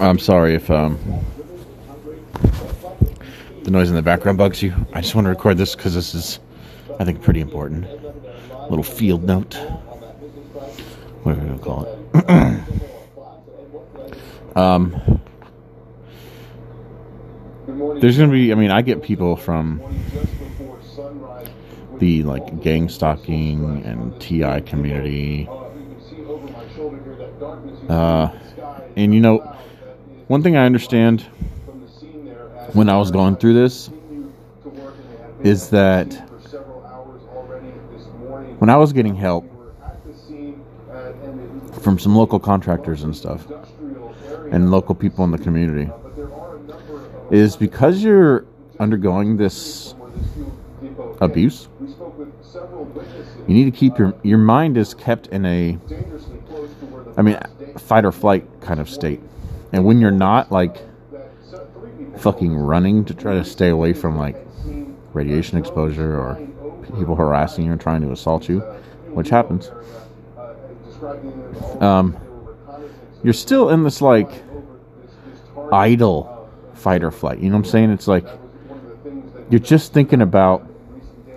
I'm sorry if um, the noise in the background bugs you. I just want to record this because this is, I think, pretty important. Little field note. Whatever you call it. um, there's gonna be. I mean, I get people from the like gang stalking and TI community. Uh, and you know, one thing I understand when I was going through this is that when I was getting help from some local contractors and stuff and local people in the community is because you're undergoing this abuse. You need to keep your your mind is kept in a i mean fight or flight kind of state. And when you're not like fucking running to try to stay away from like radiation exposure or people harassing you and trying to assault you which happens um you're still in this like idle fight or flight. You know what i'm saying? It's like you're just thinking about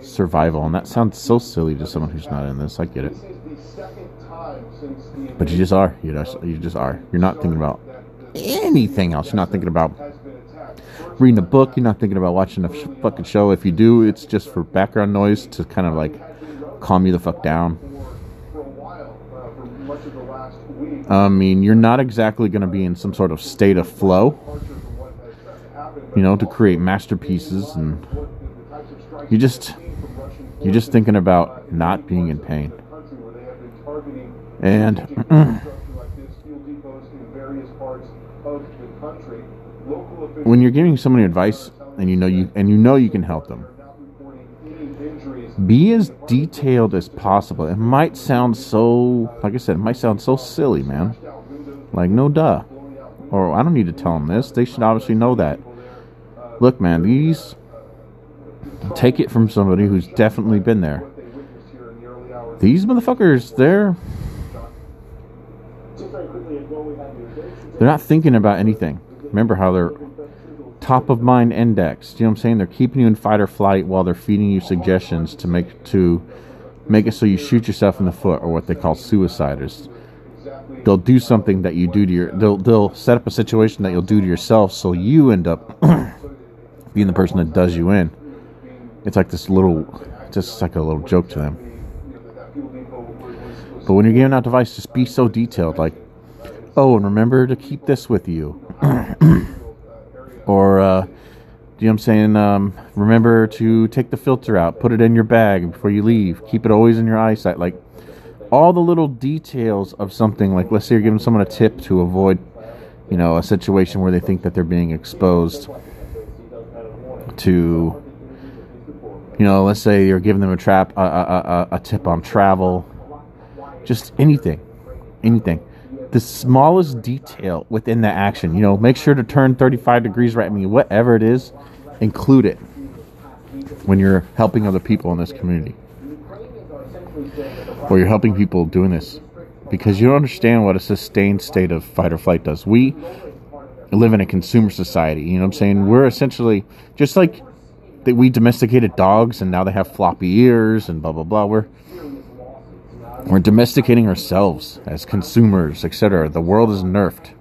survival, and that sounds so silly to someone who's not in this. I get it, but you just are. You just you just are. You're not thinking about anything else. You're not thinking about reading a book. You're not thinking about watching a fucking show. If you do, it's just for background noise to kind of like calm you the fuck down. I mean, you're not exactly going to be in some sort of state of flow, you know, to create masterpieces and you just you're just thinking about not being in pain. And when you're giving somebody advice and you know you and you know you can help them, be as detailed as possible. It might sound so, like I said, it might sound so silly, man. Like no duh. Or I don't need to tell them this. They should obviously know that. Look, man, these take it from somebody who's definitely been there. These motherfuckers, they're they're not thinking about anything. Remember how they're top of mind index. You know what I'm saying? They're keeping you in fight or flight while they're feeding you suggestions to make to make it so you shoot yourself in the foot, or what they call suiciders. They'll do something that you do to your. They'll they'll set up a situation that you'll do to yourself, so you end up being the person that does you in it's like this little, just like a little joke to them. But when you're giving out advice, just be so detailed. Like, oh, and remember to keep this with you. or, uh, you know what I'm saying? Um, remember to take the filter out, put it in your bag before you leave. Keep it always in your eyesight. Like, all the little details of something. Like, let's say you're giving someone a tip to avoid, you know, a situation where they think that they're being exposed to you know, let's say you're giving them a trap, a, a, a, a tip on travel, just anything, anything. The smallest detail within the action, you know, make sure to turn 35 degrees right. I mean, whatever it is, include it when you're helping other people in this community or you're helping people doing this because you don't understand what a sustained state of fight or flight does. We live in a consumer society, you know what I'm saying? We're essentially just like that we domesticated dogs and now they have floppy ears and blah blah blah. We're we're domesticating ourselves as consumers, etc. The world is nerfed.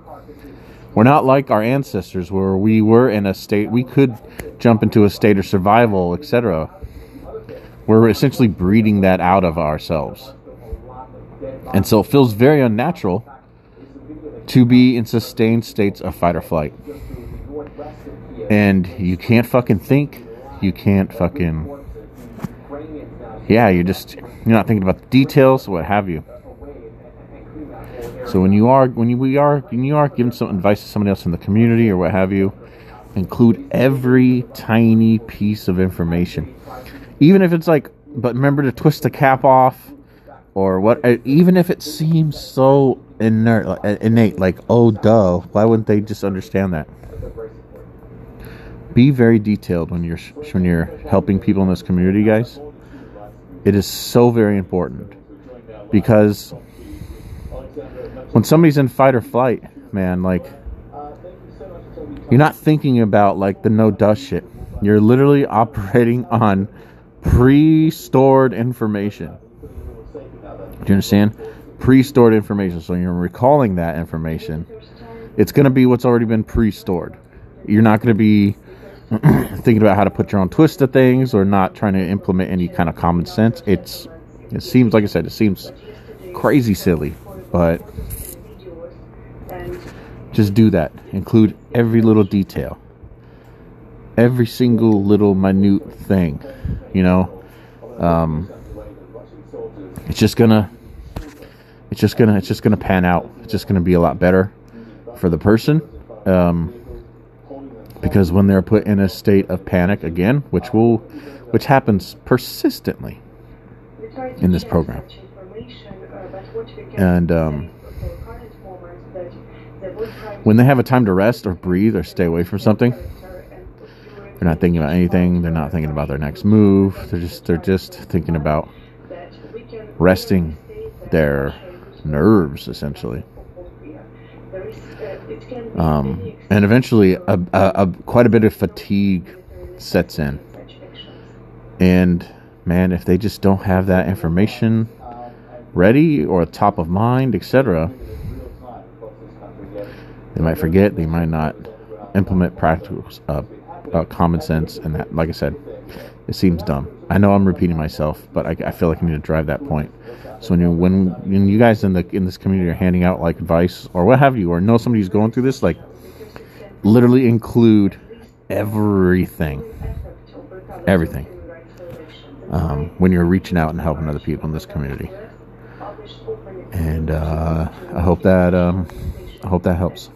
We're not like our ancestors where we were in a state we could jump into a state of survival, etc. We're essentially breeding that out of ourselves. And so it feels very unnatural to be in sustained states of fight or flight. And you can't fucking think you can't fucking yeah you're just you're not thinking about the details what have you. So when you are when you we are when you are giving some advice to somebody else in the community or what have you include every tiny piece of information. Even if it's like but remember to twist the cap off or what uh, even if it seems so inert uh, innate like oh duh why wouldn't they just understand that be very detailed when you're when you're helping people in this community, guys. It is so very important because when somebody's in fight or flight, man, like You're not thinking about like the no dust shit. You're literally operating on pre-stored information. Do you understand? Pre-stored information. So you're recalling that information. It's going to be what's already been pre-stored. You're not going to be thinking about how to put your own twist to things or not trying to implement any kind of common sense. It's it seems like I said, it seems crazy silly, but just do that. Include every little detail. Every single little minute thing. You know? Um, it's just gonna it's just gonna it's just gonna pan out. It's just gonna be a lot better for the person. Um, because when they're put in a state of panic again, which will which happens persistently in this program. And um, when they have a time to rest or breathe or stay away from something, they're not thinking about anything. They're not thinking about their next move. They're just they're just thinking about resting their nerves essentially. Um, and eventually, a, a, a, quite a bit of fatigue sets in. And man, if they just don't have that information ready or top of mind, etc., they might forget. They might not implement practical, uh, uh, common sense, and that, like I said, it seems dumb. I know I'm repeating myself, but I, I feel like I need to drive that point. So when you when when you guys in the in this community are handing out like advice or what have you, or know somebody's going through this, like literally include everything, everything. Um, when you're reaching out and helping other people in this community, and uh, I hope that um, I hope that helps.